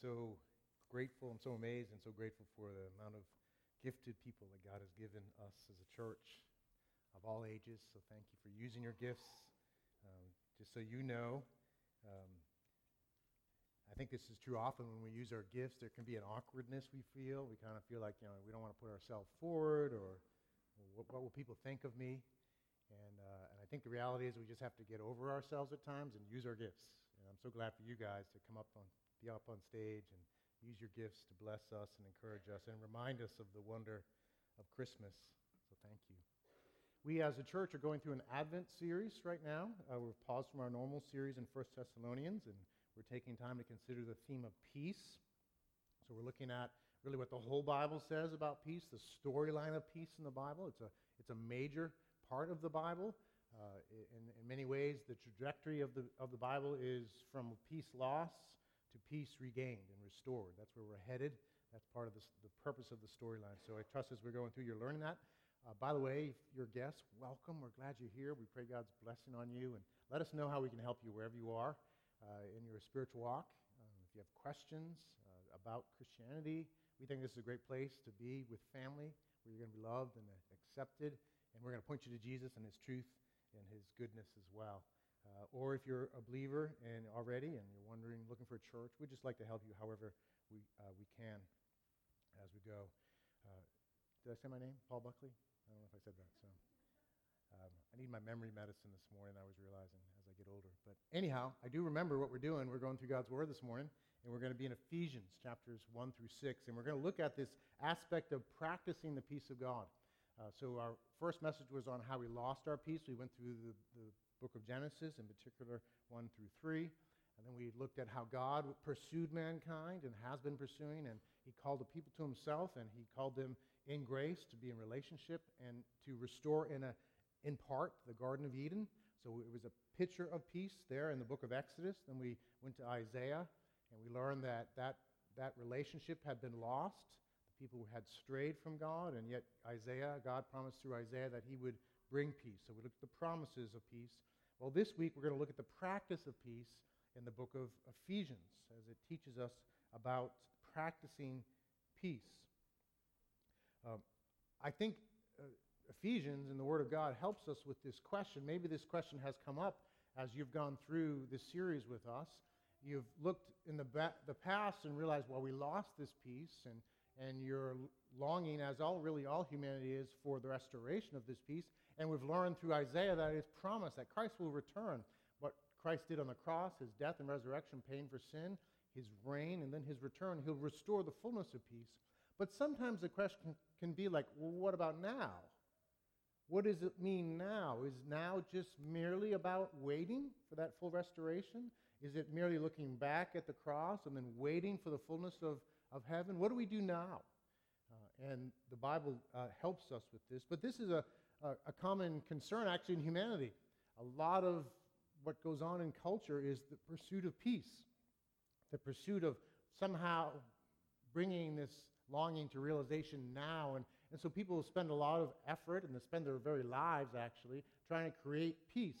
so grateful. I'm so amazed and so grateful for the amount of gifted people that God has given us as a church of all ages. So thank you for using your gifts. Um, just so you know, um, I think this is true often when we use our gifts. There can be an awkwardness we feel. We kind of feel like, you know, we don't want to put ourselves forward or what, what will people think of me? And, uh, and I think the reality is we just have to get over ourselves at times and use our gifts. And I'm so glad for you guys to come up on, be up on stage and use your gifts to bless us and encourage us and remind us of the wonder of Christmas. So thank you. We as a church are going through an Advent series right now. Uh, we've paused from our normal series in 1 Thessalonians, and we're taking time to consider the theme of peace. So we're looking at really what the whole Bible says about peace, the storyline of peace in the Bible. It's a, it's a major part of the Bible. Uh, in, in many ways, the trajectory of the, of the Bible is from peace loss to peace regained and restored. That's where we're headed. That's part of the, the purpose of the storyline. So I trust as we're going through, you're learning that. Uh, by the way, if you're guests, welcome. We're glad you're here. We pray God's blessing on you. And let us know how we can help you wherever you are uh, in your spiritual walk. Um, if you have questions uh, about Christianity, we think this is a great place to be with family where you're going to be loved and accepted and we're going to point you to Jesus and his truth and his goodness as well. Uh, or if you're a believer and already and you're wondering, looking for a church, we'd just like to help you however we, uh, we can as we go. Uh, did I say my name? Paul Buckley? I don't know if I said that. So um, I need my memory medicine this morning, I was realizing as I get older. But anyhow, I do remember what we're doing. We're going through God's Word this morning, and we're going to be in Ephesians chapters 1 through 6. And we're going to look at this aspect of practicing the peace of God. Uh, so our first message was on how we lost our peace. We went through the, the book of Genesis, in particular 1 through 3. And then we looked at how God pursued mankind and has been pursuing, and He called the people to Himself, and He called them in grace to be in relationship and to restore, in, a, in part, the Garden of Eden. So it was a picture of peace there in the book of Exodus. Then we went to Isaiah, and we learned that that, that relationship had been lost The people had strayed from God, and yet Isaiah, God promised through Isaiah that he would bring peace. So we looked at the promises of peace. Well, this week we're going to look at the practice of peace in the book of Ephesians as it teaches us about practicing peace. Um, I think uh, Ephesians in the Word of God helps us with this question. Maybe this question has come up as you've gone through this series with us. You've looked in the, ba- the past and realized, well, we lost this peace, and and your longing, as all really all humanity is, for the restoration of this peace. And we've learned through Isaiah that it's promised that Christ will return. What Christ did on the cross, his death and resurrection, paying for sin, his reign, and then his return, he'll restore the fullness of peace. But sometimes the question can be like, well, what about now? What does it mean now? Is now just merely about waiting for that full restoration? Is it merely looking back at the cross and then waiting for the fullness of of heaven. What do we do now? Uh, and the Bible uh, helps us with this. But this is a, a, a, common concern actually in humanity. A lot of what goes on in culture is the pursuit of peace, the pursuit of somehow bringing this longing to realization now. And, and so people spend a lot of effort and they spend their very lives actually trying to create peace.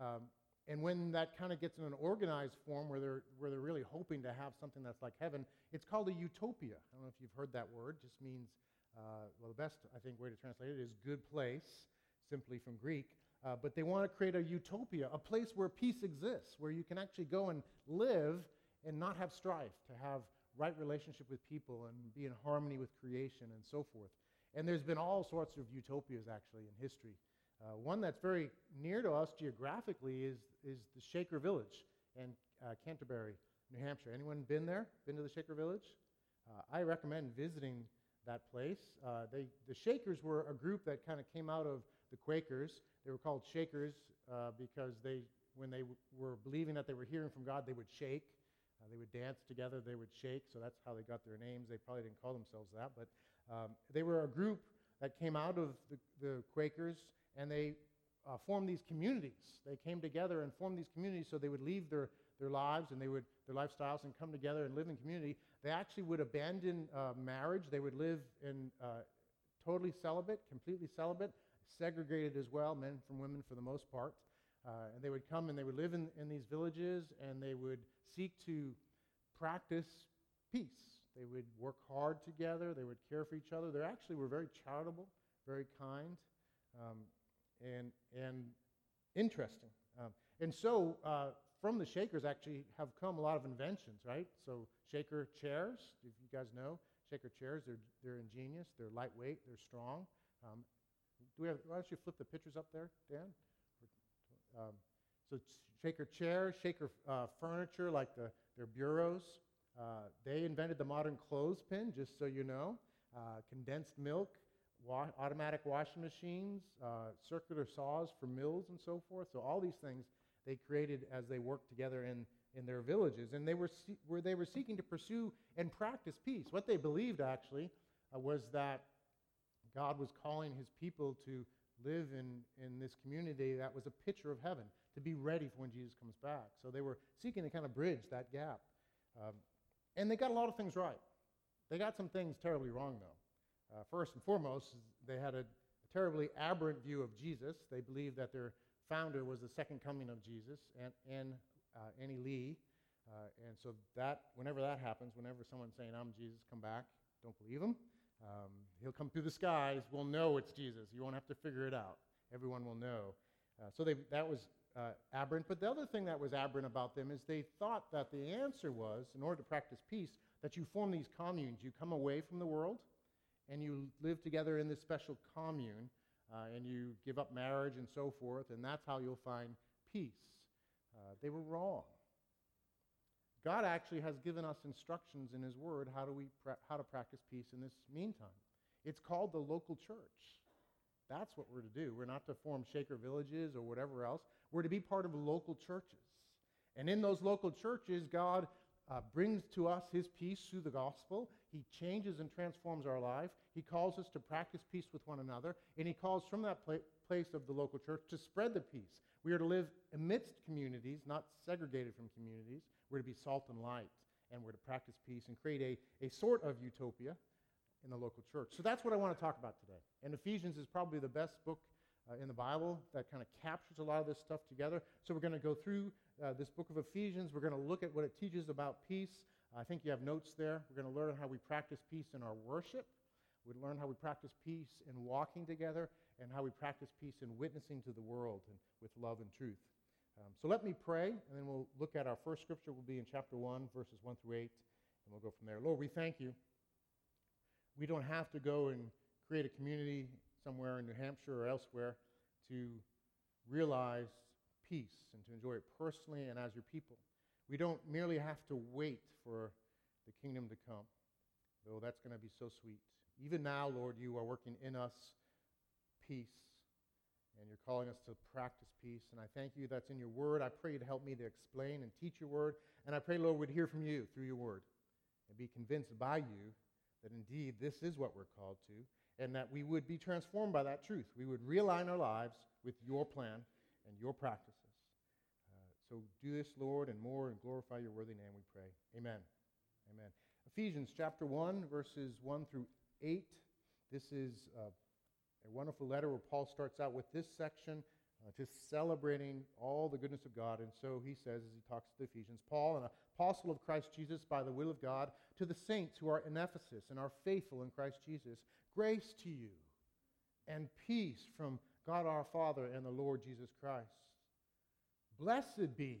Um, and when that kind of gets in an organized form where they're, where they're really hoping to have something that's like heaven, it's called a utopia. I don't know if you've heard that word. It just means, uh, well, the best, I think, way to translate it is good place, simply from Greek. Uh, but they want to create a utopia, a place where peace exists, where you can actually go and live and not have strife, to have right relationship with people and be in harmony with creation and so forth. And there's been all sorts of utopias, actually, in history. Uh, one that's very near to us geographically is, is the Shaker Village in uh, Canterbury, New Hampshire. Anyone been there? Been to the Shaker Village? Uh, I recommend visiting that place. Uh, they, the Shakers were a group that kind of came out of the Quakers. They were called Shakers uh, because they, when they w- were believing that they were hearing from God, they would shake. Uh, they would dance together, they would shake, so that's how they got their names. They probably didn't call themselves that, but um, they were a group that came out of the, the Quakers and they uh, formed these communities. They came together and formed these communities so they would leave their, their lives and they would, their lifestyles and come together and live in community. They actually would abandon uh, marriage. They would live in uh, totally celibate, completely celibate, segregated as well, men from women for the most part. Uh, and they would come and they would live in, in these villages and they would seek to practice peace. They would work hard together. They would care for each other. They actually were very charitable, very kind, um, and, and interesting. Um, and so uh, from the Shakers actually have come a lot of inventions, right? So Shaker chairs, if you guys know, Shaker chairs, they're, they're ingenious, they're lightweight, they're strong. Um, do we have, why don't you flip the pictures up there, Dan? Um, so Shaker chairs, Shaker uh, furniture, like the, their bureaus. Uh, they invented the modern clothespin, just so you know. Uh, condensed milk, wa- automatic washing machines, uh, circular saws for mills and so forth. So all these things they created as they worked together in, in their villages. And they were, see- where they were seeking to pursue and practice peace. What they believed, actually, uh, was that God was calling his people to live in, in this community that was a picture of heaven, to be ready for when Jesus comes back. So they were seeking to kind of bridge that gap. Um, and they got a lot of things right. They got some things terribly wrong, though. Uh, first and foremost, they had a, a terribly aberrant view of Jesus. They believed that their founder was the second coming of Jesus, and, and uh, Annie Lee. Uh, and so that, whenever that happens, whenever someone's saying, I'm Jesus, come back, don't believe him. Um, he'll come through the skies. We'll know it's Jesus. You won't have to figure it out. Everyone will know. Uh, so they, that was uh, aberrant. But the other thing that was aberrant about them is they thought that the answer was, in order to practice peace, that you form these communes. You come away from the world and you live together in this special commune uh, and you give up marriage and so forth, and that's how you'll find peace. Uh, they were wrong. God actually has given us instructions in His Word how, do we pra- how to practice peace in this meantime. It's called the local church. That's what we're to do. We're not to form Shaker villages or whatever else. We're to be part of local churches. And in those local churches, God uh, brings to us his peace through the gospel. He changes and transforms our life. He calls us to practice peace with one another. And he calls from that pla- place of the local church to spread the peace. We are to live amidst communities, not segregated from communities. We're to be salt and light. And we're to practice peace and create a, a sort of utopia in the local church. So that's what I want to talk about today. And Ephesians is probably the best book uh, in the Bible that kind of captures a lot of this stuff together. So we're going to go through uh, this book of Ephesians. We're going to look at what it teaches about peace. I think you have notes there. We're going to learn how we practice peace in our worship. We learn how we practice peace in walking together and how we practice peace in witnessing to the world and with love and truth. Um, so let me pray, and then we'll look at our first scripture. will be in chapter 1, verses 1 through 8, and we'll go from there. Lord, we thank you. We don't have to go and create a community somewhere in New Hampshire or elsewhere to realize peace and to enjoy it personally and as your people. We don't merely have to wait for the kingdom to come, though that's going to be so sweet. Even now, Lord, you are working in us peace, and you're calling us to practice peace. And I thank you that's in your word. I pray you to help me to explain and teach your word. And I pray, Lord, we'd hear from you through your word and be convinced by you that indeed this is what we're called to, and that we would be transformed by that truth. We would realign our lives with your plan and your practices. Uh, so do this, Lord, and more, and glorify your worthy name, we pray. Amen. Amen. Ephesians chapter 1, verses 1 through 8. This is uh, a wonderful letter where Paul starts out with this section, uh, just celebrating all the goodness of God. And so he says, as he talks to the Ephesians, Paul, an apostle of Christ Jesus by the will of God, to the saints who are in Ephesus and are faithful in Christ Jesus, grace to you and peace from God our Father and the Lord Jesus Christ. Blessed be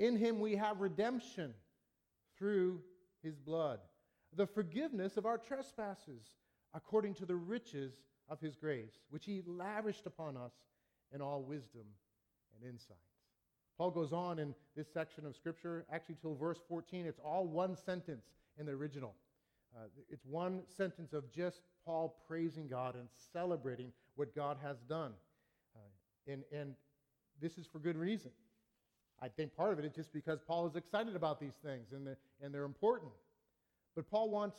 In him we have redemption through his blood, the forgiveness of our trespasses, according to the riches of his grace, which he lavished upon us in all wisdom and insight. Paul goes on in this section of Scripture, actually till verse 14. It's all one sentence in the original. Uh, it's one sentence of just Paul praising God and celebrating what God has done. Uh, and, and this is for good reason. I think part of it is just because Paul is excited about these things and they're, and they're important. But Paul wants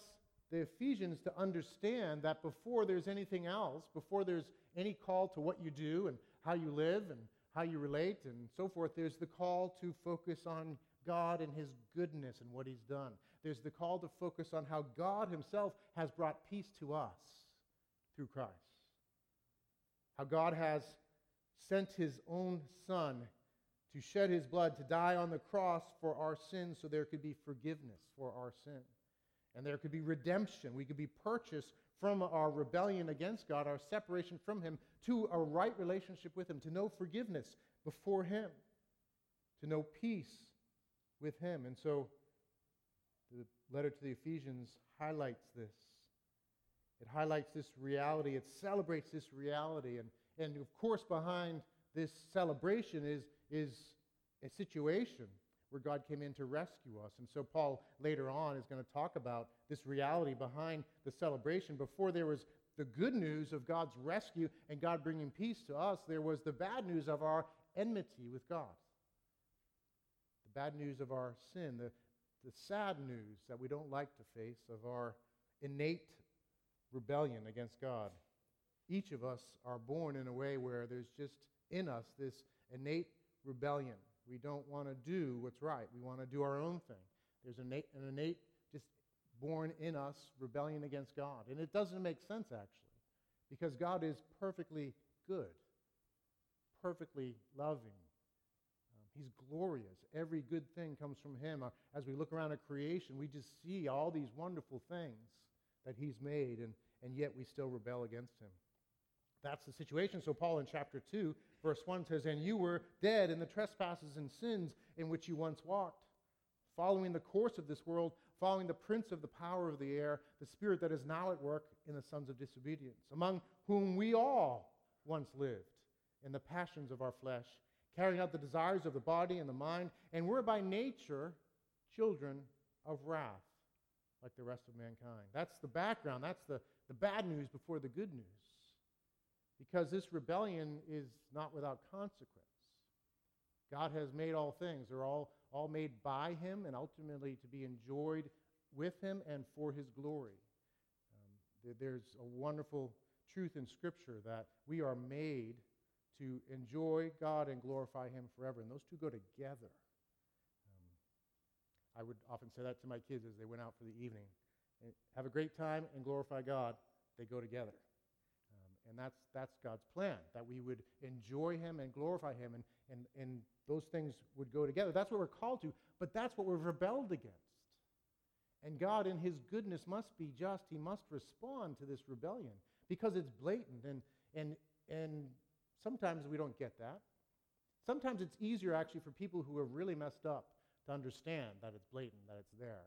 the Ephesians to understand that before there's anything else, before there's any call to what you do and how you live and how you relate and so forth, there's the call to focus on God and His goodness and what He's done. There's the call to focus on how God Himself has brought peace to us through Christ. How God has sent His own Son to shed His blood, to die on the cross for our sins so there could be forgiveness for our sin. And there could be redemption. We could be purchased from our rebellion against God, our separation from Him, to a right relationship with Him, to know forgiveness before Him, to know peace with Him. And so the letter to the Ephesians highlights this. It highlights this reality, it celebrates this reality. And, and of course, behind this celebration is, is a situation where God came in to rescue us. And so Paul later on is going to talk about this reality behind the celebration. Before there was the good news of God's rescue and God bringing peace to us, there was the bad news of our enmity with God. The bad news of our sin, the, the sad news that we don't like to face of our innate rebellion against God. Each of us are born in a way where there's just in us this innate rebellion we don't want to do what's right. We want to do our own thing. There's an innate, an innate, just born in us, rebellion against God. And it doesn't make sense, actually, because God is perfectly good, perfectly loving. Um, he's glorious. Every good thing comes from Him. As we look around at creation, we just see all these wonderful things that He's made, and, and yet we still rebel against Him. That's the situation. So, Paul in chapter 2, verse 1 says, And you were dead in the trespasses and sins in which you once walked, following the course of this world, following the prince of the power of the air, the spirit that is now at work in the sons of disobedience, among whom we all once lived in the passions of our flesh, carrying out the desires of the body and the mind, and were by nature children of wrath, like the rest of mankind. That's the background. That's the, the bad news before the good news because this rebellion is not without consequence. God has made all things. They're all, all made by him and ultimately to be enjoyed with him and for his glory. Um, there's a wonderful truth in Scripture that we are made to enjoy God and glorify him forever, and those two go together. Um, I would often say that to my kids as they went out for the evening. Have a great time and glorify God. They go together. And that's, that's God's plan, that we would enjoy Him and glorify Him, and, and, and those things would go together. That's what we're called to, but that's what we're rebelled against. And God, in His goodness, must be just. He must respond to this rebellion because it's blatant. And, and, and sometimes we don't get that. Sometimes it's easier, actually, for people who have really messed up to understand that it's blatant, that it's there.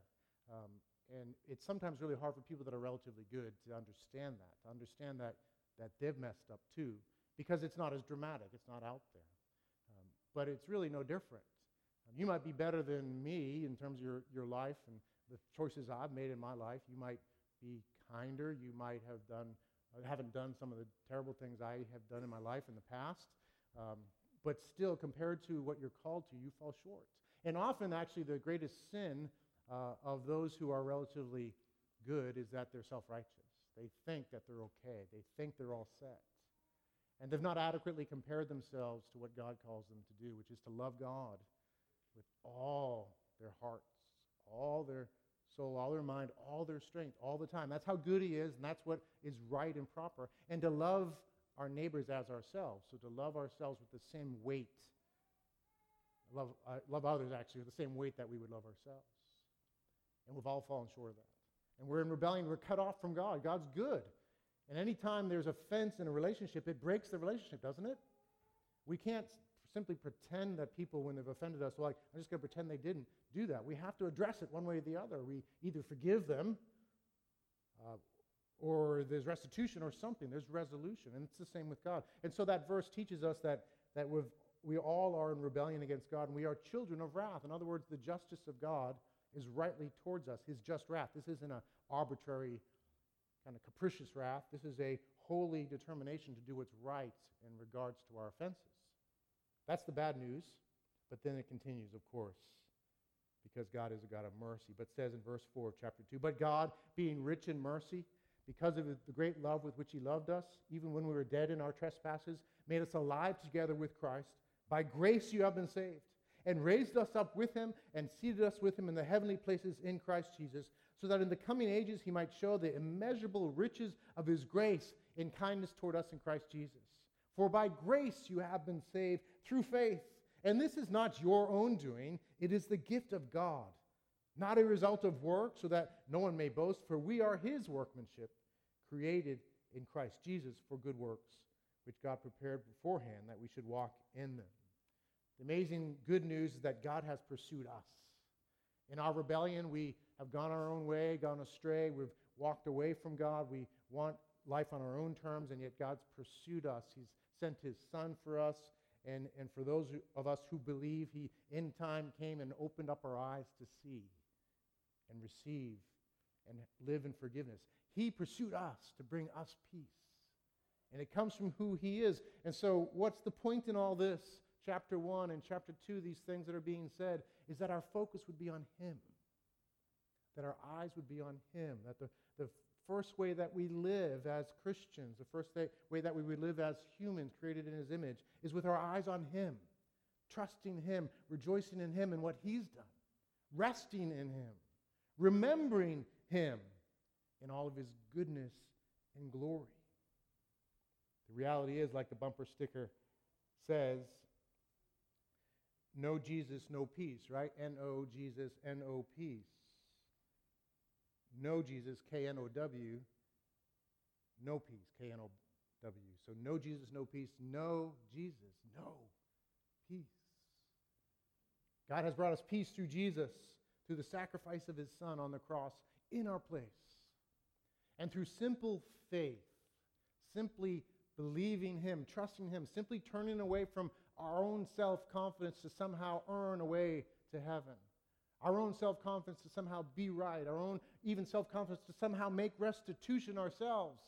Um, and it's sometimes really hard for people that are relatively good to understand that, to understand that that they've messed up too, because it's not as dramatic, it's not out there. Um, but it's really no different. Um, you might be better than me in terms of your, your life and the choices I've made in my life. You might be kinder. You might have done, uh, haven't done some of the terrible things I have done in my life in the past. Um, but still, compared to what you're called to, you fall short. And often, actually, the greatest sin uh, of those who are relatively good is that they're self righteous. They think that they're okay. They think they're all set. And they've not adequately compared themselves to what God calls them to do, which is to love God with all their hearts, all their soul, all their mind, all their strength, all the time. That's how good He is, and that's what is right and proper. And to love our neighbors as ourselves. So to love ourselves with the same weight. Love, uh, love others, actually, with the same weight that we would love ourselves. And we've all fallen short of that and we're in rebellion, we're cut off from God. God's good. And anytime there's offense in a relationship, it breaks the relationship, doesn't it? We can't simply pretend that people, when they've offended us, like, I'm just going to pretend they didn't do that. We have to address it one way or the other. We either forgive them, uh, or there's restitution or something. There's resolution. And it's the same with God. And so that verse teaches us that, that we all are in rebellion against God, and we are children of wrath. In other words, the justice of God is rightly towards us, his just wrath. This isn't an arbitrary, kind of capricious wrath. This is a holy determination to do what's right in regards to our offenses. That's the bad news, but then it continues, of course. because God is a God of mercy. But says in verse 4 of chapter 2 But God, being rich in mercy, because of the great love with which He loved us, even when we were dead in our trespasses, made us alive together with Christ. By grace you have been saved, and raised us up with Him, and seated us with Him in the heavenly places in Christ Jesus, so that in the coming ages He might show the immeasurable riches of His grace in kindness toward us in Christ Jesus. For by grace you have been saved through faith. And this is not your own doing, it is the gift of God, not a result of work, so that no one may boast, for we are his workmanship, created in Christ Jesus for good works, which God prepared beforehand that we should walk in them. The amazing good news is that God has pursued us. In our rebellion, we have gone our own way, gone astray, we've walked away from God, we want life on our own terms, and yet God's pursued us. He's sent his son for us. And, and for those of us who believe, he in time came and opened up our eyes to see and receive and live in forgiveness. He pursued us to bring us peace. And it comes from who he is. And so, what's the point in all this? Chapter 1 and chapter 2, these things that are being said, is that our focus would be on him. That our eyes would be on him. That the, the first way that we live as Christians, the first way that we would live as humans created in His image, is with our eyes on Him, trusting Him, rejoicing in Him and what He's done, resting in Him, remembering Him in all of His goodness and glory. The reality is, like the bumper sticker says, no Jesus, no peace, right? N O Jesus, N O peace. No Jesus, K N O W, no peace, K N O W. So no Jesus, no peace, no Jesus, no peace. God has brought us peace through Jesus, through the sacrifice of his Son on the cross in our place. And through simple faith, simply believing him, trusting him, simply turning away from our own self confidence to somehow earn a way to heaven. Our own self confidence to somehow be right, our own even self confidence to somehow make restitution ourselves.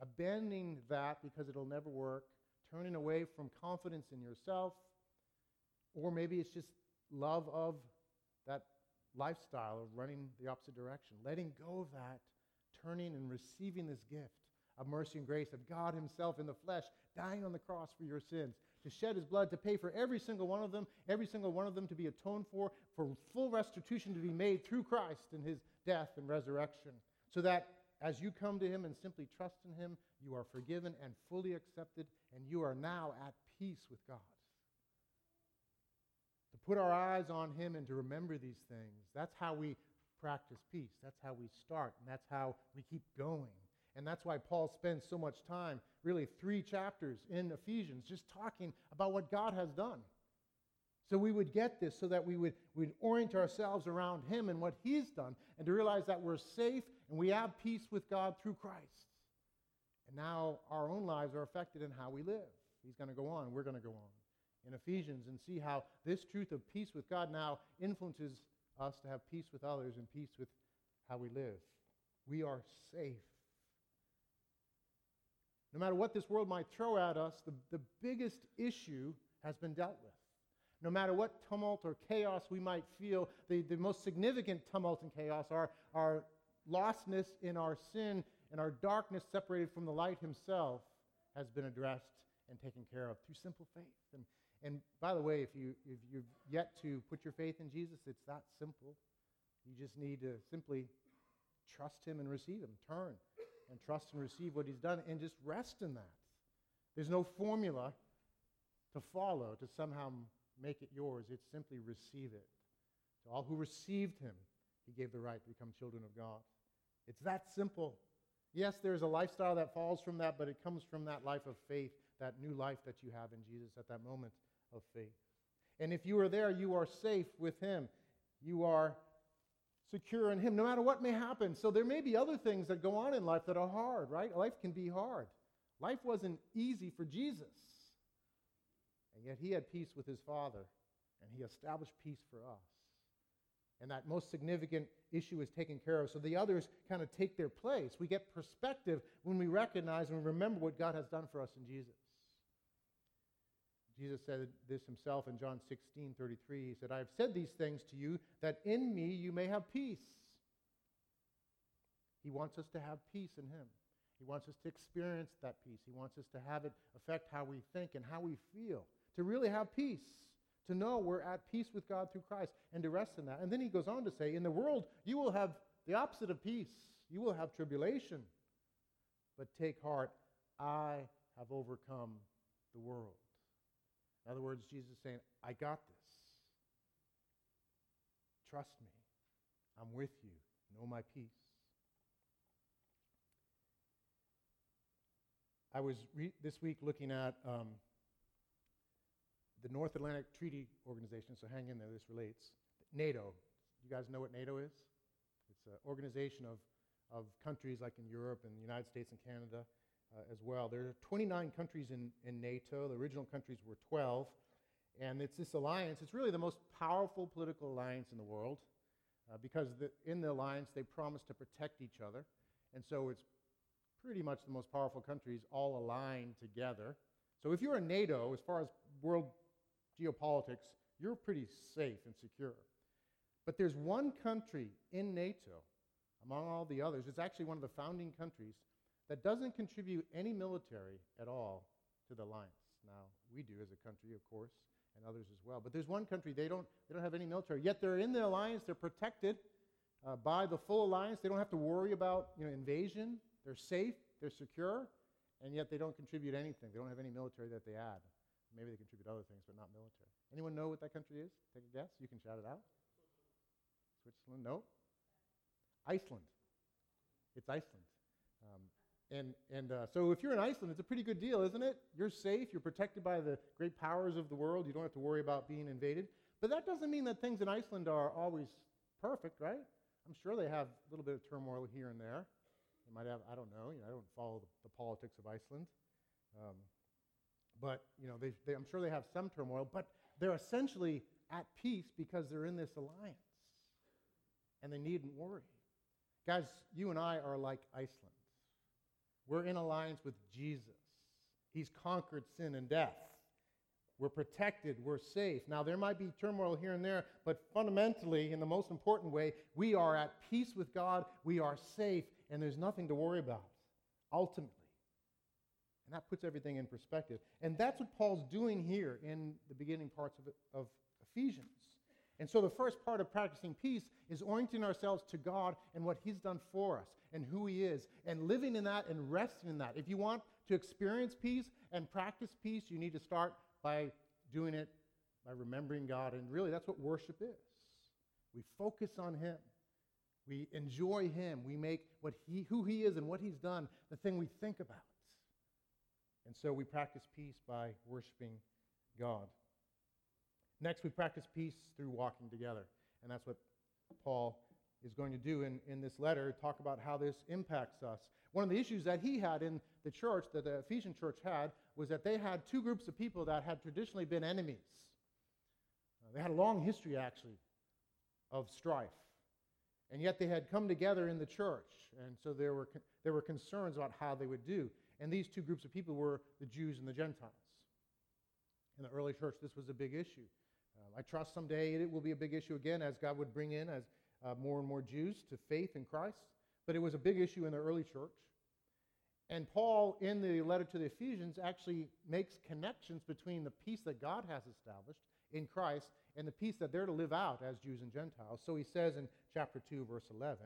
Abandoning that because it'll never work, turning away from confidence in yourself, or maybe it's just love of that lifestyle of running the opposite direction, letting go of that, turning and receiving this gift of mercy and grace of God Himself in the flesh, dying on the cross for your sins, to shed his blood, to pay for every single one of them, every single one of them to be atoned for, for full restitution to be made through Christ in his death and resurrection. So that as you come to him and simply trust in him, you are forgiven and fully accepted, and you are now at peace with God. To put our eyes on him and to remember these things, that's how we practice peace. That's how we start, and that's how we keep going. And that's why Paul spends so much time, really three chapters in Ephesians, just talking about what God has done. So we would get this so that we would we'd orient ourselves around him and what he's done, and to realize that we're safe and we have peace with God through Christ. And now our own lives are affected in how we live. He's going to go on, we're going to go on in Ephesians and see how this truth of peace with God now influences us to have peace with others and peace with how we live. We are safe no matter what this world might throw at us, the, the biggest issue has been dealt with. No matter what tumult or chaos we might feel, the, the most significant tumult and chaos are our lostness in our sin and our darkness separated from the light himself has been addressed and taken care of through simple faith. And, and by the way, if, you, if you've yet to put your faith in Jesus, it's that simple. You just need to simply trust him and receive him. Turn and trust and receive what he's done and just rest in that. There's no formula to follow to somehow make it yours. It's simply receive it. To all who received him, he gave the right to become children of God. It's that simple. Yes, there's a lifestyle that falls from that, but it comes from that life of faith, that new life that you have in Jesus at that moment of faith. And if you are there, you are safe with him. You are secure in Him, no matter what may happen. So there may be other things that go on in life that are hard, right? Life can be hard. Life wasn't easy for Jesus. And yet He had peace with His Father, and He established peace for us. And that most significant issue is taken care of. So the others kind of take their place. We get perspective when we recognize and remember what God has done for us in Jesus. Jesus said this himself in John 16 33. He said, I have said these things to you that in me you may have peace. He wants us to have peace in him. He wants us to experience that peace. He wants us to have it affect how we think and how we feel, to really have peace, to know we're at peace with God through Christ, and to rest in that. And then he goes on to say, In the world, you will have the opposite of peace. You will have tribulation. But take heart, I have overcome the world. In other words, Jesus is saying, I got this. Trust me. I'm with you. Know my peace. I was re- this week looking at um, the North Atlantic Treaty Organization, so hang in there, this relates. NATO. You guys know what NATO is? It's an organization of, of countries like in Europe and the United States and Canada uh, as well. There are 29 countries in, in NATO. The original countries were 12. And it's this alliance. It's really the most powerful political alliance in the world uh, because the, in the alliance they promise to protect each other. And so it's pretty much the most powerful countries all aligned together. So if you're in NATO, as far as world geopolitics, you're pretty safe and secure. But there's one country in NATO, among all the others, it's actually one of the founding countries, that doesn't contribute any military at all to the alliance. Now, we do as a country, of course, and others as well. But there's one country, they don't, they don't have any military, yet they're in the alliance, they're protected uh, by the full alliance. They don't have to worry about you know, invasion they're safe, they're secure, and yet they don't contribute anything. They don't have any military that they add. Maybe they contribute other things, but not military. Anyone know what that country is? Take a guess. You can shout it out. Switzerland? No. Iceland. It's Iceland. Um, and and uh, so if you're in Iceland, it's a pretty good deal, isn't it? You're safe. You're protected by the great powers of the world. You don't have to worry about being invaded. But that doesn't mean that things in Iceland are always perfect, right? I'm sure they have a little bit of turmoil here and there. They might have, I don't know, you know I don't follow the, the politics of Iceland. Um, but, you know, they, they, I'm sure they have some turmoil, but they're essentially at peace because they're in this alliance. And they needn't worry. Guys, you and I are like Iceland. We're in alliance with Jesus. He's conquered sin and death. We're protected. We're safe. Now, there might be turmoil here and there, but fundamentally, in the most important way, we are at peace with God. We are safe and there's nothing to worry about, ultimately. And that puts everything in perspective. And that's what Paul's doing here in the beginning parts of, of Ephesians. And so the first part of practicing peace is orienting ourselves to God and what He's done for us and who He is, and living in that and resting in that. If you want to experience peace and practice peace, you need to start by doing it by remembering God. And really, that's what worship is. We focus on Him. We enjoy him. We make what he, who he is and what he's done the thing we think about. And so we practice peace by worshiping God. Next, we practice peace through walking together. And that's what Paul is going to do in, in this letter, talk about how this impacts us. One of the issues that he had in the church, that the Ephesian church had, was that they had two groups of people that had traditionally been enemies. Uh, they had a long history, actually, of strife. And yet they had come together in the church. And so there were, there were concerns about how they would do. And these two groups of people were the Jews and the Gentiles. In the early church, this was a big issue. I trust someday it will be a big issue again as God would bring in as uh, more and more Jews to faith in Christ. But it was a big issue in the early church. And Paul, in the letter to the Ephesians, actually makes connections between the peace that God has established in Christ and the peace that they're to live out as Jews and Gentiles. So he says in chapter 2, verse 11,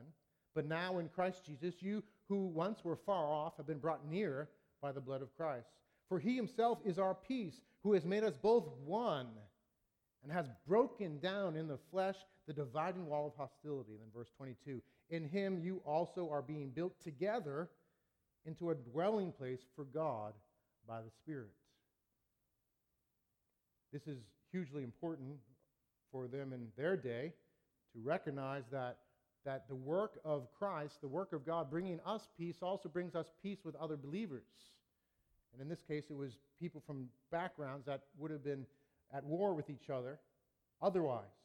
But now in Christ Jesus, you who once were far off have been brought near by the blood of Christ. For he himself is our peace, who has made us both one and has broken down in the flesh the dividing wall of hostility. And then verse 22 In him you also are being built together into a dwelling place for God by the Spirit. This is hugely important for them in their day to recognize that, that the work of Christ, the work of God bringing us peace, also brings us peace with other believers. And in this case, it was people from backgrounds that would have been at war with each other otherwise.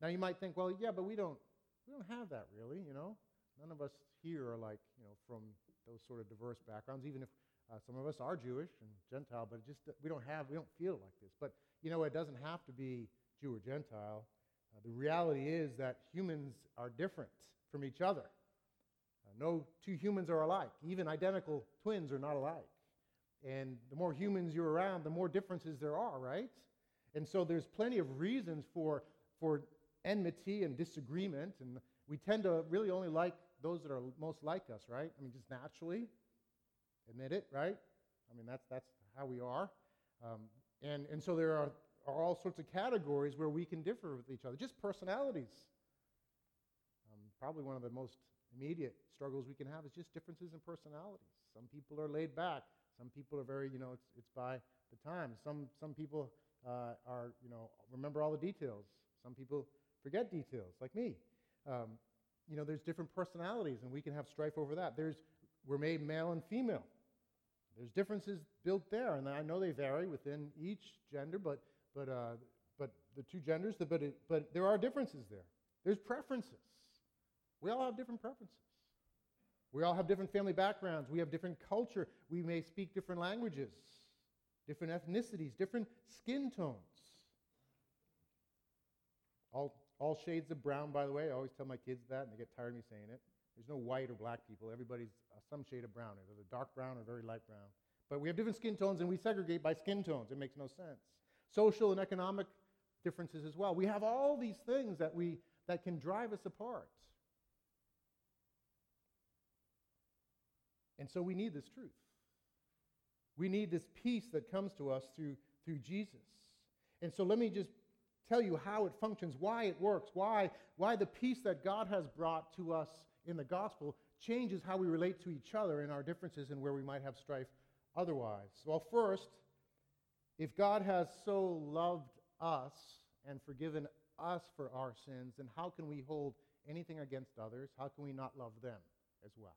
Now you might think, well, yeah, but we don't, we don't have that really, you know. None of us here are like, you know, from those sort of diverse backgrounds. Even if Uh, some of us are Jewish and Gentile, but just we don't have, we don't feel like this. But you know, it doesn't have to be Jew or Gentile. Uh, the reality is that humans are different from each other. Uh, no two humans are alike. Even identical twins are not alike. And the more humans you're around, the more differences there are, right? And so there's plenty of reasons for, for enmity and disagreement. And we tend to really only like those that are most like us, right? I mean, just naturally. Admit it, right? I mean, that's, that's how we are. Um, and, and so there are, are all sorts of categories where we can differ with each other, just personalities. Um, probably one of the most immediate struggles we can have is just differences in personalities. Some people are laid back. Some people are very, you know, it's, it's by the time. Some, some people uh, are, you know, remember all the details. Some people forget details, like me. Um, you know, there's different personalities, and we can have strife over that. There's, we're made male and female. There's differences built there, and I know they vary within each gender, but, but, uh, but the two genders, but, it, but there are differences there. There's preferences. We all have different preferences. We all have different family backgrounds. We have different culture. We may speak different languages, different ethnicities, different skin tones. All, all shades of brown, by the way. I always tell my kids that, and they get tired of me saying it. There's no white or black people. Everybody's uh, some shade of brown, either dark brown or very light brown. But we have different skin tones, and we segregate by skin tones. It makes no sense. Social and economic differences as well. We have all these things that, we, that can drive us apart. And so we need this truth. We need this peace that comes to us through, through Jesus. And so let me just tell you how it functions, why it works, why, why the peace that God has brought to us in the gospel changes how we relate to each other in our differences and where we might have strife otherwise. Well, first, if God has so loved us and forgiven us for our sins, then how can we hold anything against others? How can we not love them as well?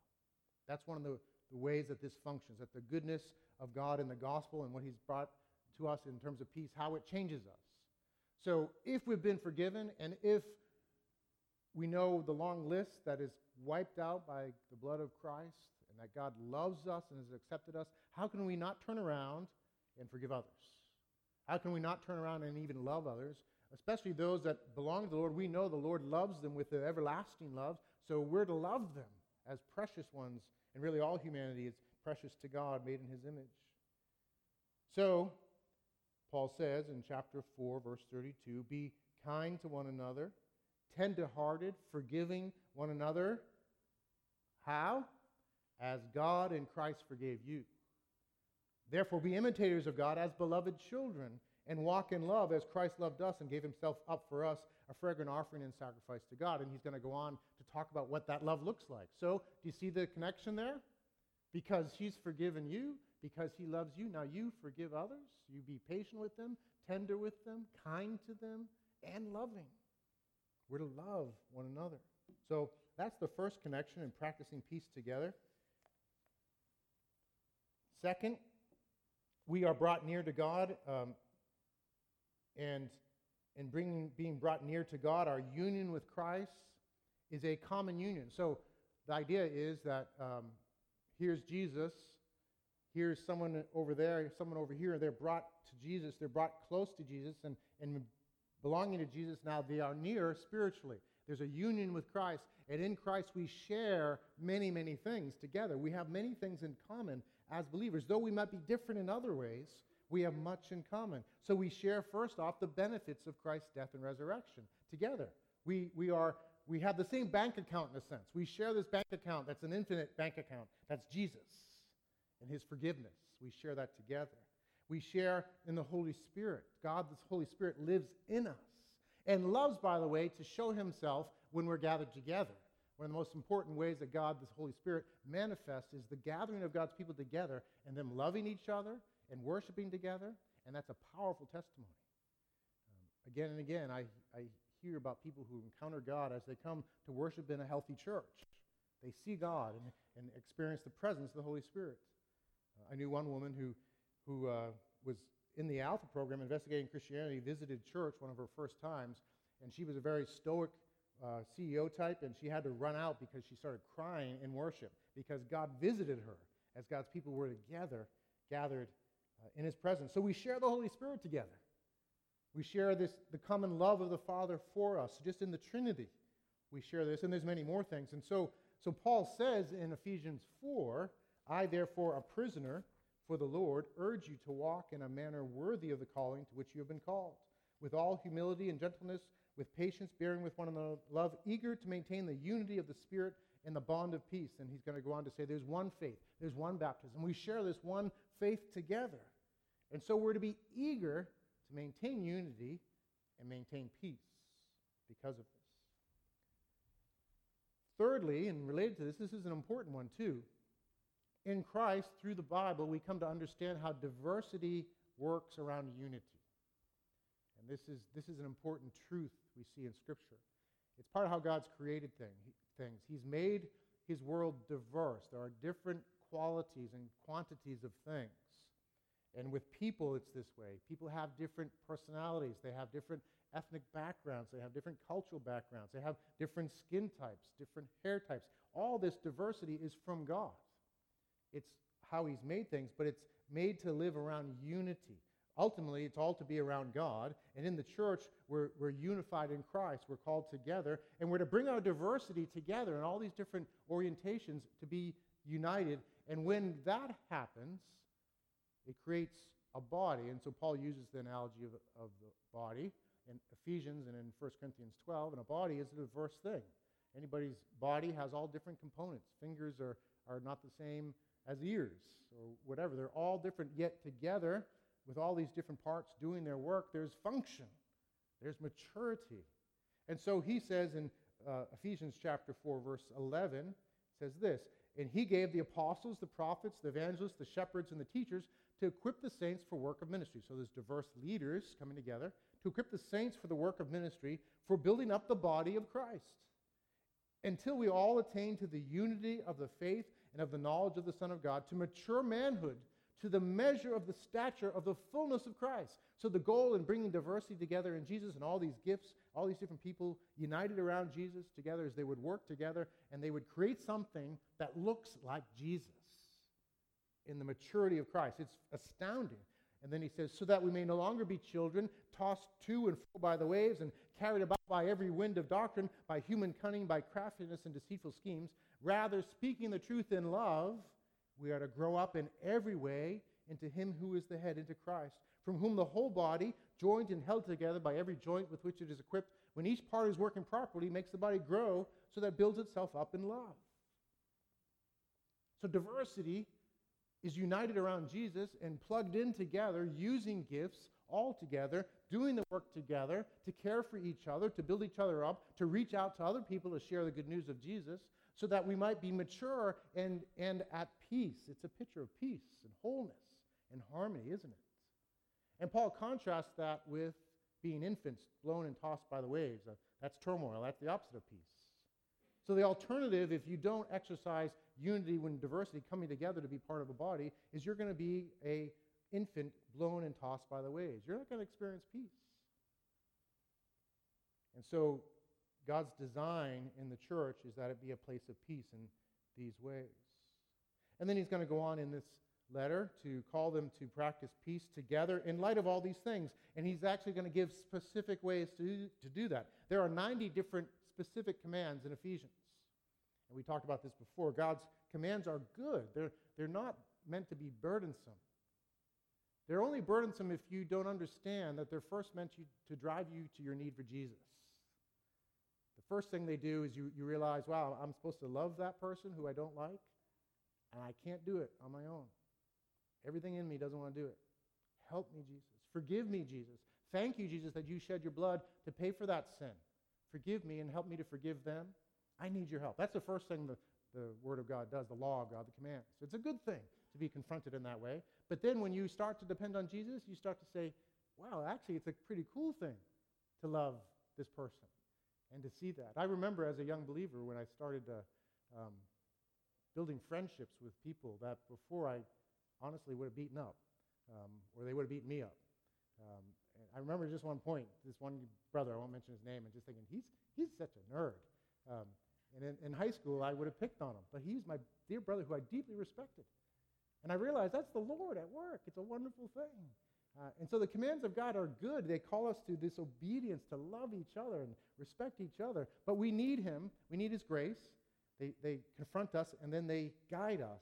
That's one of the, the ways that this functions, that the goodness of God in the gospel and what He's brought to us in terms of peace, how it changes us. So if we've been forgiven and if we know the long list that is wiped out by the blood of Christ and that God loves us and has accepted us, how can we not turn around and forgive others? How can we not turn around and even love others, especially those that belong to the Lord? We know the Lord loves them with the everlasting love, so we're to love them as precious ones, and really all humanity is precious to God, made in his image. So, Paul says in chapter 4, verse 32 Be kind to one another, tender hearted, forgiving one another. How? As God in Christ forgave you. Therefore, be imitators of God as beloved children, and walk in love as Christ loved us and gave himself up for us, a fragrant offering and sacrifice to God. And he's going to go on to talk about what that love looks like. So, do you see the connection there? Because he's forgiven you, because he loves you, now you forgive others. You be patient with them, tender with them, kind to them, and loving. We're to love one another. So that's the first connection in practicing peace together. Second, we are brought near to God, um, and in bringing, being brought near to God, our union with Christ is a common union. So the idea is that um, here's Jesus, here's someone over there, someone over here, they're brought to Jesus, they're brought close to Jesus, and, and belonging to Jesus now, they are near spiritually. There's a union with Christ, and in Christ we share many, many things together. We have many things in common as believers. Though we might be different in other ways, we have much in common. So we share, first off, the benefits of Christ's death and resurrection together. We, we, are, we have the same bank account in a sense. We share this bank account that's an infinite bank account. That's Jesus and his forgiveness. We share that together. We share in the Holy Spirit. God, the Holy Spirit, lives in us and loves, by the way, to show himself when we're gathered together. One of the most important ways that God, the Holy Spirit, manifests is the gathering of God's people together and them loving each other and worshiping together, and that's a powerful testimony. Um, again and again, I, I hear about people who encounter God as they come to worship in a healthy church. They see God and, and experience the presence of the Holy Spirit. Uh, I knew one woman who, who uh, was in the Alpha program, investigating Christianity, visited church one of her first times, and she was a very stoic uh, CEO type, and she had to run out because she started crying in worship because God visited her as God's people were together, gathered uh, in his presence. So we share the Holy Spirit together. We share this, the common love of the Father for us, just in the Trinity. We share this, and there's many more things. And so, so Paul says in Ephesians 4 I, therefore, a prisoner for the Lord, urge you to walk in a manner worthy of the calling to which you have been called, with all humility and gentleness, with patience, bearing with one another, love, eager to maintain the unity of the Spirit in the bond of peace. And he's going to go on to say there's one faith, there's one baptism. We share this one faith together. And so we're to be eager maintain unity and maintain peace because of this. Thirdly, and related to this, this is an important one too. In Christ, through the Bible, we come to understand how diversity works around unity. And this is, this is an important truth we see in Scripture. It's part of how God's created thing, things. He's made his world diverse. There are different qualities and quantities of things. And with people, it's this way. People have different personalities, they have different ethnic backgrounds, they have different cultural backgrounds, they have different skin types, different hair types. All this diversity is from God. It's how He's made things, but it's made to live around unity. Ultimately, it's all to be around God. And in the church, we're, we're unified in Christ. We're called together. And we're to bring our diversity together and all these different orientations to be united. And when that happens, it creates a body. And so Paul uses the analogy of, of the body in Ephesians and in 1 Corinthians 12. And a body is a diverse thing. Anybody's body has all different components. Fingers are, are not the same as ears or whatever. They're all different, yet together with all these different parts doing their work, there's function, there's maturity. And so he says in uh, Ephesians chapter 4, verse 11, says this And he gave the apostles, the prophets, the evangelists, the shepherds, and the teachers to equip the saints for work of ministry. So there's diverse leaders coming together to equip the saints for the work of ministry, for building up the body of Christ, until we all attain to the unity of the faith and of the knowledge of the Son of God, to mature manhood to the measure of the stature of the fullness of Christ. So, the goal in bringing diversity together in Jesus and all these gifts, all these different people united around Jesus together is they would work together and they would create something that looks like Jesus in the maturity of Christ. It's astounding. And then he says, so that we may no longer be children, tossed to and fro by the waves and carried about by every wind of doctrine, by human cunning, by craftiness and deceitful schemes. Rather, speaking the truth in love, we are to grow up in every way into Him who is the head, into Christ, from whom the whole body, joined and held together by every joint with which it is equipped, when each part is working properly, makes the body grow so that it builds itself up in love. So diversity is united around Jesus and plugged in together, using gifts all together, doing the work together to care for each other, to build each other up, to reach out to other people to share the good news of Jesus, so that we might be mature and, and at peace. It's a picture of peace and wholeness and harmony, isn't it? And Paul contrasts that with being infants blown and tossed by the waves. That's turmoil. That's the opposite of peace. So the alternative, if you don't exercise unity when diversity coming together to be part of a body, is you're going to be a infant blown and tossed by the waves. You're not going to experience peace. And so God's design in the church is that it be a place of peace in these ways. And then he's going to go on in this letter to call them to practice peace together in light of all these things. And he's actually going to give specific ways to, to do that. There are 90 different specific commands in Ephesians. And we talked about this before. God's commands are good, they're, they're not meant to be burdensome. They're only burdensome if you don't understand that they're first meant you, to drive you to your need for Jesus the first thing they do is you, you realize, wow, I'm supposed to love that person who I don't like, and I can't do it on my own. Everything in me doesn't want to do it. Help me, Jesus. Forgive me, Jesus. Thank you, Jesus, that you shed your blood to pay for that sin. Forgive me and help me to forgive them. I need your help. That's the first thing the, the Word of God does, the law of God, the commands. It's a good thing to be confronted in that way. But then when you start to depend on Jesus, you start to say, wow, actually, it's a pretty cool thing to love this person and to see that. I remember as a young believer when I started uh, um, building friendships with people that before I honestly would have beaten up, um, or they would have beaten me up. Um, I remember just one point, this one brother, I won't mention his name, and just thinking, he's, he's such a nerd. Um, and in, in, high school, I would have picked on him, but he's my dear brother who I deeply respected. And I realized that's the Lord at work. It's a wonderful thing. Uh, and so the commands of God are good. They call us to this obedience, to love each other and respect each other. But we need Him, we need His grace. They, they confront us and then they guide us.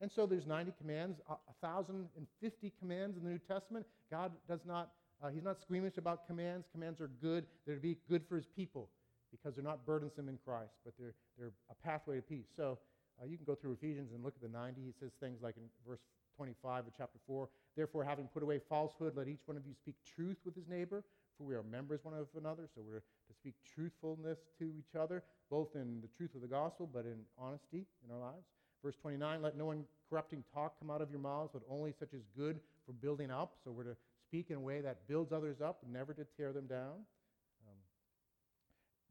And so there's 90 commands, 1,050 commands in the New Testament. God does not, uh, He's not squeamish about commands. Commands are good. They're to be good for His people because they're not burdensome in Christ, but they're, they're a pathway to peace. So uh, you can go through Ephesians and look at the 90. He says things like in verse 25 of chapter 4 Therefore, having put away falsehood, let each one of you speak truth with his neighbor, for we are members one of another. So we're to speak truthfulness to each other, both in the truth of the gospel, but in honesty in our lives. Verse 29 Let no one corrupting talk come out of your mouths, but only such as good for building up. So we're to speak in a way that builds others up, never to tear them down. Um,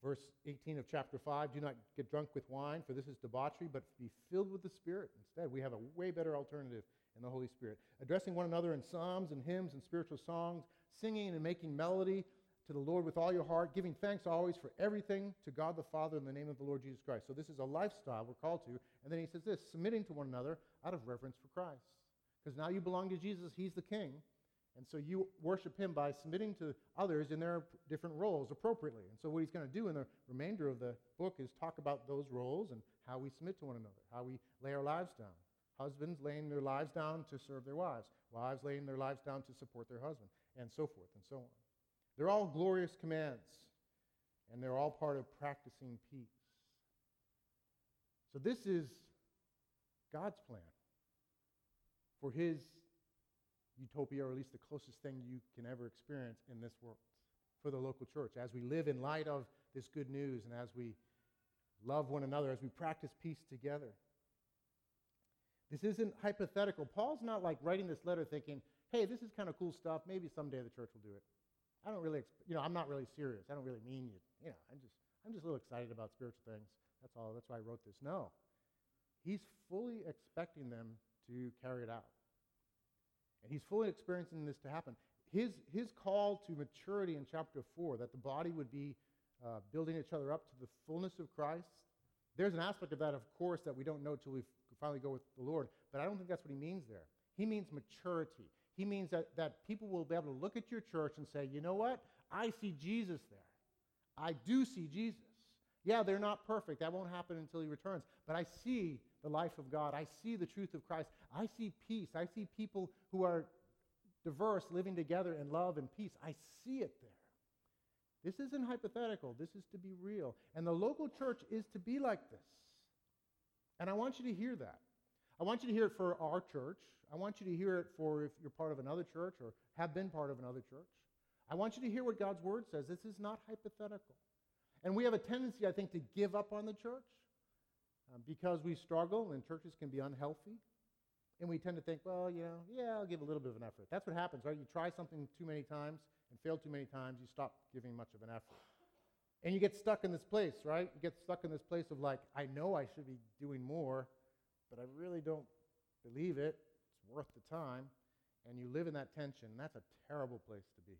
verse 18 of chapter 5 Do not get drunk with wine, for this is debauchery, but be filled with the Spirit. Instead, we have a way better alternative in the Holy Spirit. Addressing one another in psalms and hymns and spiritual songs, singing and making melody to the Lord with all your heart, giving thanks always for everything to God the Father in the name of the Lord Jesus Christ. So this is a lifestyle we're called to. And then he says this submitting to one another out of reverence for Christ. Because now you belong to Jesus, he's the king. And so you worship him by submitting to others in their different roles appropriately. And so what he's going to do in the remainder of the book is talk about those roles and how we submit to one another, how we lay our lives down. Husbands laying their lives down to serve their wives, wives laying their lives down to support their husband, and so forth and so on. They're all glorious commands, and they're all part of practicing peace. So, this is God's plan for His utopia, or at least the closest thing you can ever experience in this world for the local church as we live in light of this good news and as we love one another, as we practice peace together. This isn't hypothetical. Paul's not like writing this letter thinking, hey, this is kind of cool stuff. Maybe someday the church will do it. I don't really, you know, I'm not really serious. I don't really mean you. You know, I'm just, I'm just a little excited about spiritual things. That's all. That's why I wrote this. No. He's fully expecting them to carry it out. And he's fully experiencing this to happen. His, his call to maturity in chapter 4, that the body would be uh, building each other up to the fullness of Christ, there's an aspect of that, of course, that we don't know till we finally go with the Lord. But I don't think that's what he means there. He means maturity. He means that, that people will be able to look at your church and say, you know what? I see Jesus there. I do see Jesus. Yeah, they're not perfect. That won't happen until he returns. But I see the life of God. I see the truth of Christ. I see peace. I see people who are diverse living together in love and peace. I see it there. This isn't hypothetical. This is to be real. And the local church is to be like this. And I want you to hear that. I want you to hear it for our church. I want you to hear it for if you're part of another church or have been part of another church. I want you to hear what God's word says. This is not hypothetical. And we have a tendency, I think, to give up on the church um, because we struggle and churches can be unhealthy. And we tend to think, well, you know, yeah, I'll give a little bit of an effort. That's what happens, right? You try something too many times and fail too many times, you stop giving much of an effort. And you get stuck in this place, right? You get stuck in this place of like, I know I should be doing more, but I really don't believe it. It's worth the time. And you live in that tension. That's a terrible place to be,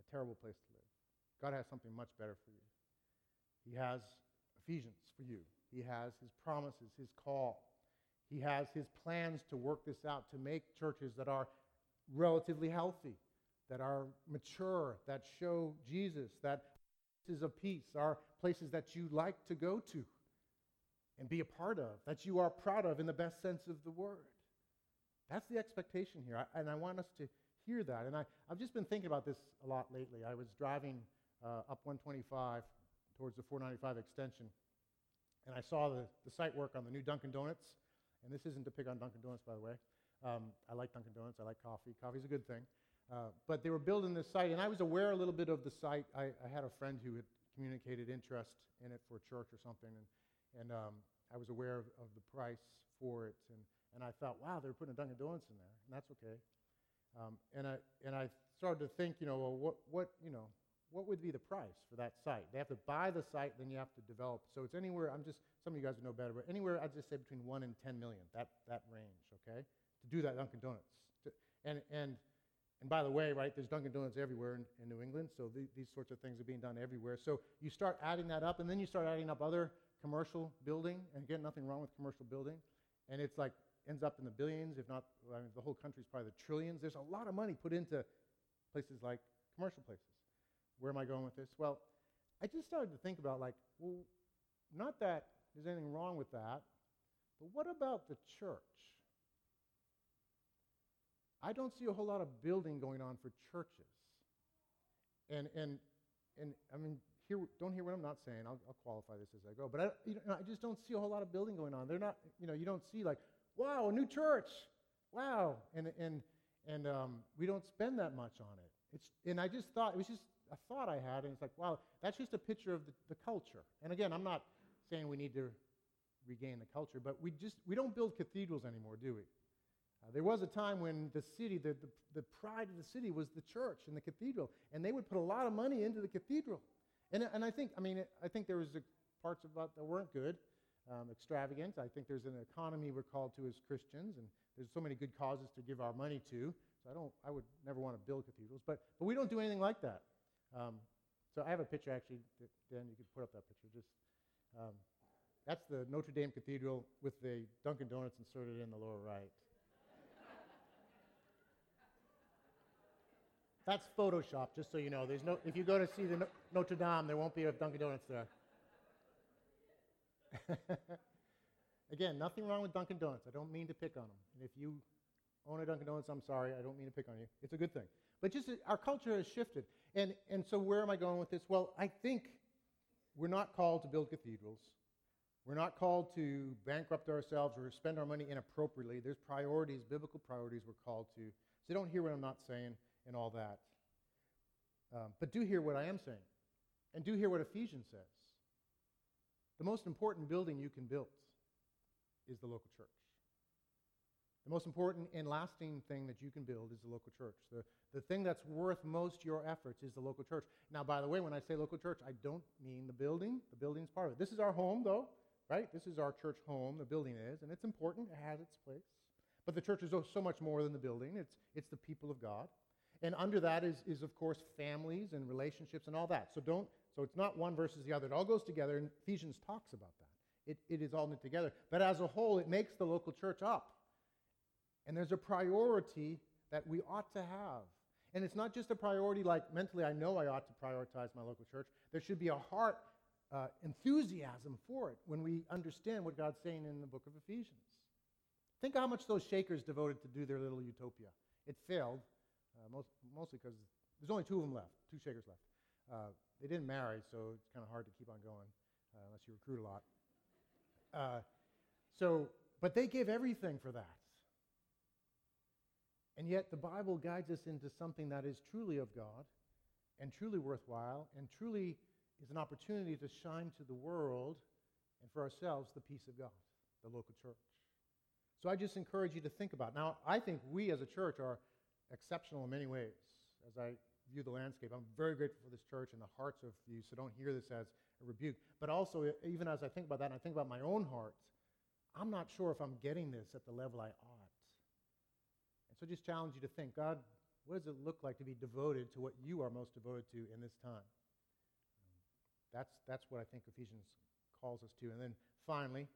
a terrible place to live. God has something much better for you. He has Ephesians for you, He has His promises, His call. He has His plans to work this out, to make churches that are relatively healthy, that are mature, that show Jesus, that places of peace are places that you like to go to and be a part of, that you are proud of in the best sense of the word. That's the expectation here. And I want us to hear that. And I, I've just been thinking about this a lot lately. I was driving uh, up 125 towards the 495 extension, and I saw the, the site work on the new Dunkin' Donuts. And this isn't to pick on Dunkin' Donuts, by the way. Um, I like Dunkin' Donuts. I like coffee. Coffee's a good thing. Uh, but they were building this site, and I was aware a little bit of the site. I, I, had a friend who had communicated interest in it for church or something, and, and um, I was aware of, of, the price for it. And, and I thought, wow, they're putting a Dunkin' Donuts in there, and that's okay. Um, and, I, and I started to think, you know, well, what, what, you know, what would be the price for that site? They have to buy the site, then you have to develop. So it's anywhere, I'm just, some of you guys would know better, but anywhere, I'd just say between 1 and 10 million, that, that range, okay, to do that Dunkin' Donuts. To, and, and and by the way, right, there's Dunkin' Donuts everywhere in, in New England, so the, these sorts of things are being done everywhere. So you start adding that up, and then you start adding up other commercial building, and again, nothing wrong with commercial building. and it's like ends up in the billions, if not, I mean, the whole country's probably the trillions. There's a lot of money put into places like commercial places. Where am I going with this? Well, I just started to think about, like, well, not that there's anything wrong with that, but what about the church? I don't see a whole lot of building going on for churches. And, and, and I mean, hear, don't hear what I'm not saying. I'll, I'll qualify this as I go. But I, you know, I just don't see a whole lot of building going on. They're not, you know, you don't see like, wow, a new church. Wow. And, and, and um, we don't spend that much on it. It's, and I just thought, it was just a thought I had, and it's like, wow, that's just a picture of the, the culture. And again, I'm not saying we need to regain the culture, but we just, we don't build cathedrals anymore, do we? Uh, there was a time when the city, the, the, the, pride of the city was the church and the cathedral, and they would put a lot of money into the cathedral. And, and I think, I mean, I think there was parts about that weren't good, um, extravagant. I think there's an economy we're called to as Christians, and there's so many good causes to give our money to. So I don't, I would never want to build cathedrals, but, but we don't do anything like that. Um, so I have a picture actually, Dan, you could put up that picture. Just um, that's the Notre Dame Cathedral with the Dunkin' Donuts inserted in the lower right. That's Photoshop, just so you know. There's no, if you go to see the Notre Dame, there won't be a Dunkin' Donuts there. Again, nothing wrong with Dunkin' Donuts. I don't mean to pick on them. And if you own a Dunkin' Donuts, I'm sorry. I don't mean to pick on you. It's a good thing. But just our culture has shifted. And, and so where am I going with this? Well, I think we're not called to build cathedrals. We're not called to bankrupt ourselves or spend our money inappropriately. There's priorities, biblical priorities we're called to. So don't hear what I'm not saying and all that. Um, but do hear what I am saying. And do hear what Ephesians says. The most important building you can build is the local church. The most important and lasting thing that you can build is the local church. The, the thing that's worth most your efforts is the local church. Now, by the way, when I say local church, I don't mean the building. The building's part of it. This is our home, though, right? This is our church home, the building is, and it's important. It has its place. But the church is so much more than the building, it's, it's the people of God. And under that is, is, of course, families and relationships and all that. So don't, so it's not one versus the other. It all goes together, and Ephesians talks about that. It, it is all knit together. But as a whole, it makes the local church up. And there's a priority that we ought to have. And it's not just a priority like mentally, I know I ought to prioritize my local church. There should be a heart uh, enthusiasm for it when we understand what God's saying in the book of Ephesians. Think how much those Shakers devoted to do their little utopia. It failed, uh, most, mostly because there's only two of them left, two Shakers left. Uh, they didn't marry, so it's kind of hard to keep on going uh, unless you recruit a lot. Uh, so, but they gave everything for that. And yet, the Bible guides us into something that is truly of God and truly worthwhile and truly is an opportunity to shine to the world and for ourselves the peace of God, the local church. So I just encourage you to think about. It. Now, I think we as a church are exceptional in many ways. As I view the landscape, I'm very grateful for this church and the hearts of you, so don't hear this as a rebuke. But also, even as I think about that and I think about my own heart, I'm not sure if I'm getting this at the level I ought. So just challenge you to think God, what does it look like to be devoted to what you are most devoted to in this time? That's, that's what I think Ephesians calls us to. And then finally,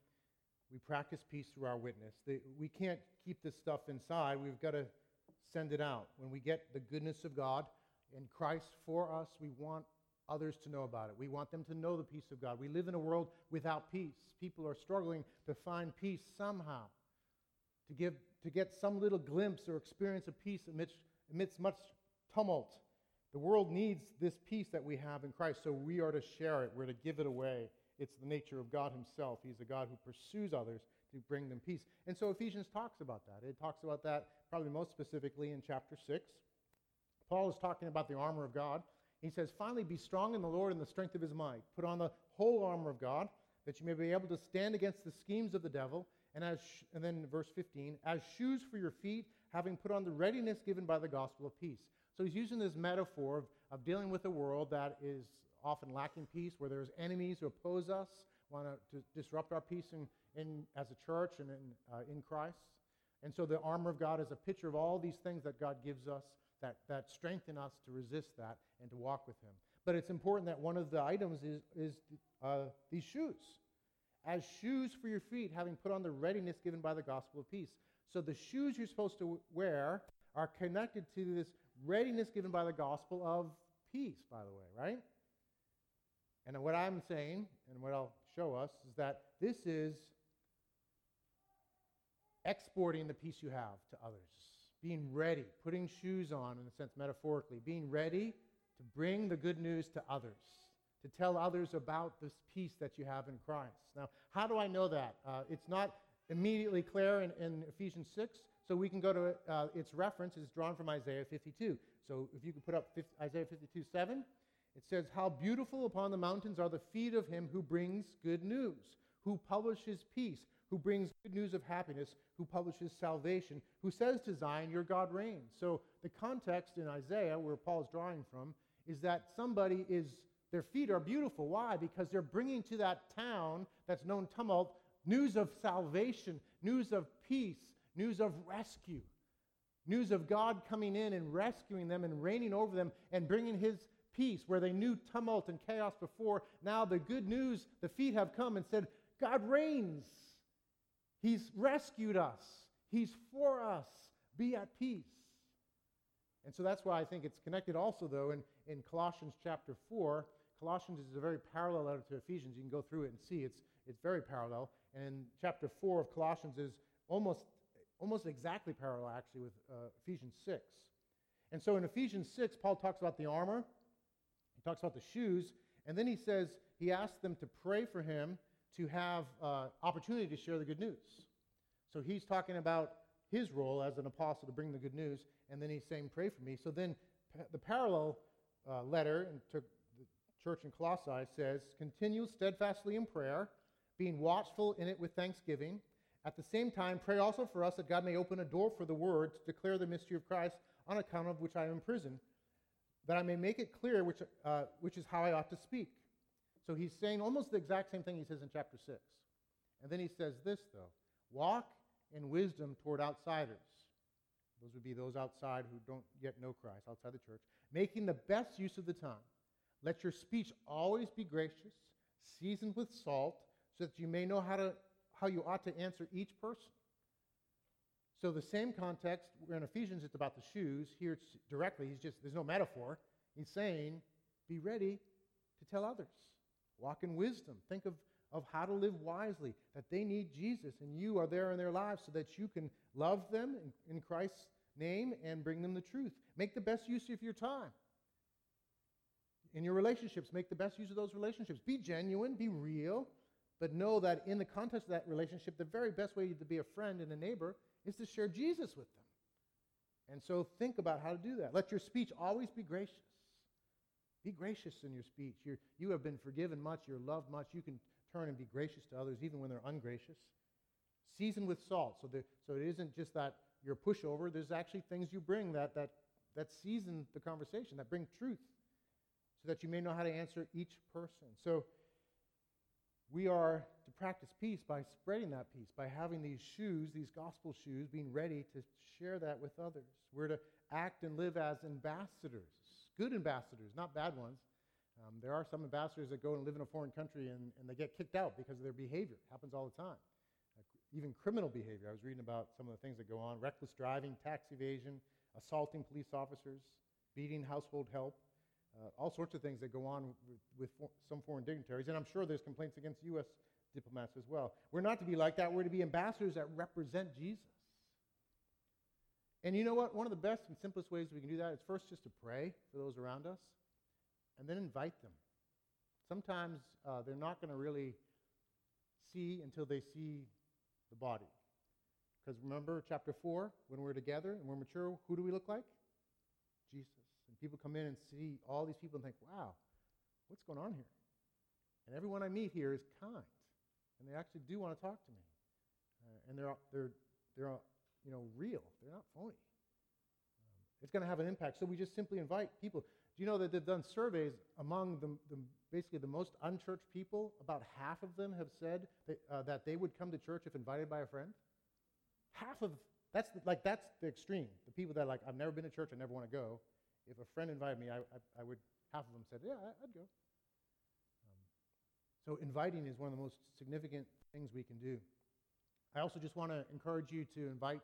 we practice peace through our witness. The, we can't keep this stuff inside. We've got to send it out. When we get the goodness of God in Christ for us, we want others to know about it. We want them to know the peace of God. We live in a world without peace. People are struggling to find peace somehow, to, give, to get some little glimpse or experience of peace amidst, amidst much tumult. The world needs this peace that we have in Christ, so we are to share it. We're to give it away. It's the nature of God Himself. He's a God who pursues others to bring them peace. And so Ephesians talks about that. It talks about that probably most specifically in chapter 6. Paul is talking about the armor of God. He says, Finally, be strong in the Lord and the strength of his might. Put on the whole armor of God, that you may be able to stand against the schemes of the devil. And, as sh- and then verse 15, as shoes for your feet, having put on the readiness given by the gospel of peace. So he's using this metaphor of, of dealing with a world that is often lacking peace, where there's enemies who oppose us, want to disrupt our peace in, in, as a church and in, uh, in Christ. And so the armor of God is a picture of all these things that God gives us that, that strengthen us to resist that and to walk with Him. But it's important that one of the items is, is uh, these shoes. As shoes for your feet, having put on the readiness given by the gospel of peace. So the shoes you're supposed to wear are connected to this readiness given by the gospel of peace, by the way, right? And what I'm saying, and what I'll show us, is that this is exporting the peace you have to others. Being ready, putting shoes on, in a sense, metaphorically, being ready to bring the good news to others, to tell others about this peace that you have in Christ. Now, how do I know that? Uh, it's not immediately clear in, in, Ephesians 6, so we can go to uh, its reference is drawn from Isaiah 52. So if you could put up 50, Isaiah 52 7, it says, How beautiful upon the mountains are the feet of him who brings good news, who publishes peace, who brings good news of happiness, who publishes salvation, who says to Zion, Your God reigns. So the context in Isaiah, where Paul is drawing from, is that somebody is, their feet are beautiful. Why? Because they're bringing to that town that's known tumult news of salvation, news of peace, news of rescue, news of God coming in and rescuing them and reigning over them and bringing his peace where they knew tumult and chaos before. Now the good news, the feet have come and said, God reigns. He's rescued us. He's for us. Be at peace. And so that's why I think it's connected also, though, in, in Colossians chapter 4. Colossians is a very parallel letter to Ephesians. You can go through it and see it's, it's very parallel. And chapter 4 of Colossians is almost, almost exactly parallel, actually, with uh, Ephesians 6. And so in Ephesians 6, Paul talks about the armor, he talks about the shoes, and then he says he asks them to pray for him to have uh, opportunity to share the good news. So he's talking about his role as an apostle to bring the good news, and then he's saying, Pray for me. So then the parallel uh, letter to church in Colossae says, Continue steadfastly in prayer, being watchful in it with thanksgiving. At the same time, pray also for us that God may open a door for the word to declare the mystery of Christ, on account of which I am in prison, that I may make it clear which, uh, which is how I ought to speak. So he's saying almost the exact same thing he says in chapter 6. And then he says this, though walk in wisdom toward outsiders. Those would be those outside who don't yet know Christ, outside the church, making the best use of the time. Let your speech always be gracious, seasoned with salt, so that you may know how, to, how you ought to answer each person. So the same context, we're in Ephesians, it's about the shoes. Here it's directly, he's just, there's no metaphor. He's saying, be ready to tell others. Walk in wisdom. Think of, of how to live wisely, that they need Jesus, and you are there in their lives so that you can love them in, in Christ's name and bring them the truth. Make the best use of your time. In your relationships, make the best use of those relationships. Be genuine, be real, but know that in the context of that relationship, the very best way to be a friend and a neighbor is to share Jesus with them. And so think about how to do that. Let your speech always be gracious. Be gracious in your speech. You're, you have been forgiven much, you're loved much. You can turn and be gracious to others even when they're ungracious. Season with salt. So, the, so it isn't just that you're a pushover, there's actually things you bring that, that, that season the conversation, that bring truth, that you may know how to answer each person. So we are to practice peace by spreading that peace, by having these shoes, these gospel shoes, being ready to share that with others. We're to act and live as ambassadors good ambassadors, not bad ones. Um, there are some ambassadors that go and live in a foreign country and, and they get kicked out because of their behavior. It happens all the time. Uh, even criminal behavior. I was reading about some of the things that go on reckless driving, tax evasion, assaulting police officers, beating household help, uh, all sorts of things that go on with, with for, some foreign dignitaries. And I'm sure there's complaints against U.S. diplomats as well. We're not to be like that. We're to be ambassadors that represent Jesus. And you know what? One of the best and simplest ways we can do that is first just to pray for those around us and then invite them. Sometimes uh, they're not going to really see until they see the body. Because remember chapter 4, when we're together and we're mature, who do we look like? Jesus. People come in and see all these people and think, wow, what's going on here? And everyone I meet here is kind. And they actually do want to talk to me. Uh, and they're, they're, they're you know, real. They're not phony. Um, it's going to have an impact. So we just simply invite people. Do you know that they've done surveys among the, the basically the most unchurched people? About half of them have said that, uh, that they would come to church if invited by a friend. Half of that's the, like that's the extreme. The people that are like I've never been to church, I never want to go. If a friend invited me, I, I, I would. Half of them said, "Yeah, I, would go." Um, So inviting is one of the most significant things we can do. I also just want to encourage you to invite,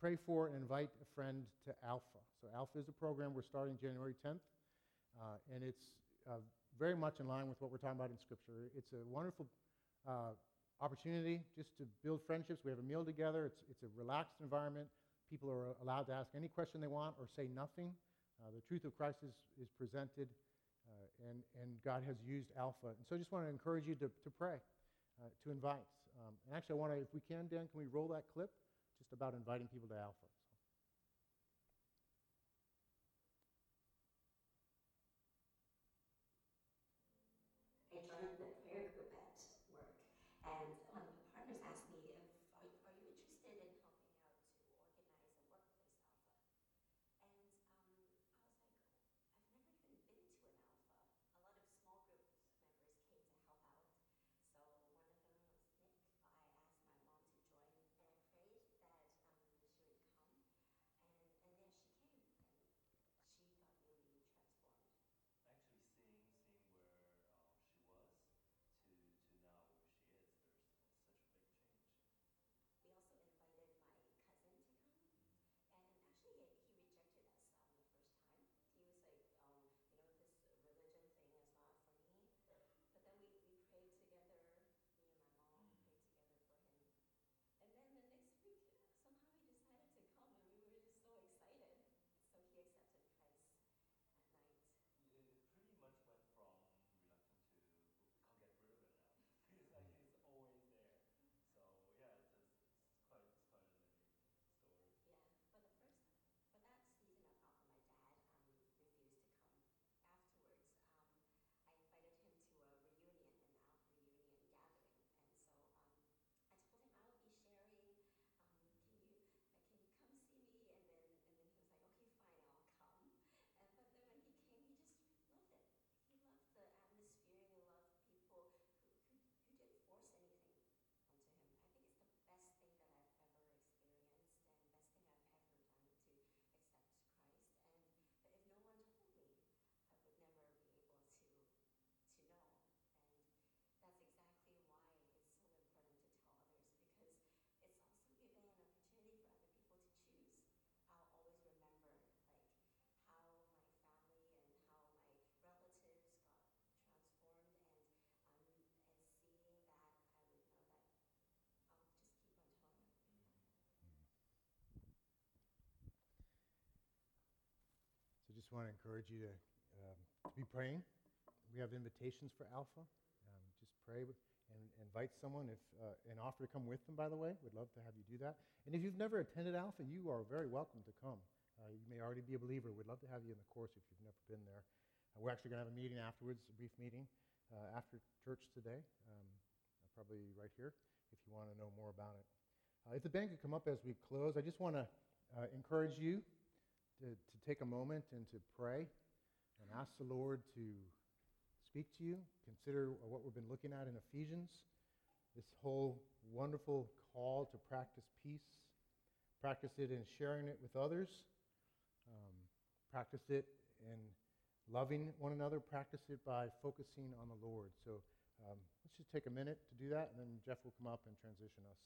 pray for, and invite a friend to Alpha. So Alpha is a program we're starting January 10th, uh, and it's uh, very much in line with what we're talking about in Scripture. It's a wonderful uh, opportunity just to build friendships. We have a meal together. It's, it's a relaxed environment. People are allowed to ask any question they want or say nothing. Uh, the truth of Christ is, is presented, uh, and, and God has used Alpha. And so I just want to encourage you to, to pray, uh, to invite. Um, and actually, I want to, if we can, Dan, can we roll that clip just about inviting people to Alpha? Just want to encourage you to, um, to be praying. We have invitations for Alpha. Um, just pray and invite someone if uh, and offer to come with them. By the way, we'd love to have you do that. And if you've never attended Alpha, you are very welcome to come. Uh, you may already be a believer. We'd love to have you in the course if you've never been there. Uh, we're actually going to have a meeting afterwards, a brief meeting uh, after church today, um, probably right here, if you want to know more about it. Uh, if the band could come up as we close, I just want to uh, encourage you to, to take a moment and to pray and ask the Lord to speak to you. Consider what we've been looking at in Ephesians this whole wonderful call to practice peace, practice it in sharing it with others, um, practice it in loving one another, practice it by focusing on the Lord. So um, let's just take a minute to do that, and then Jeff will come up and transition us.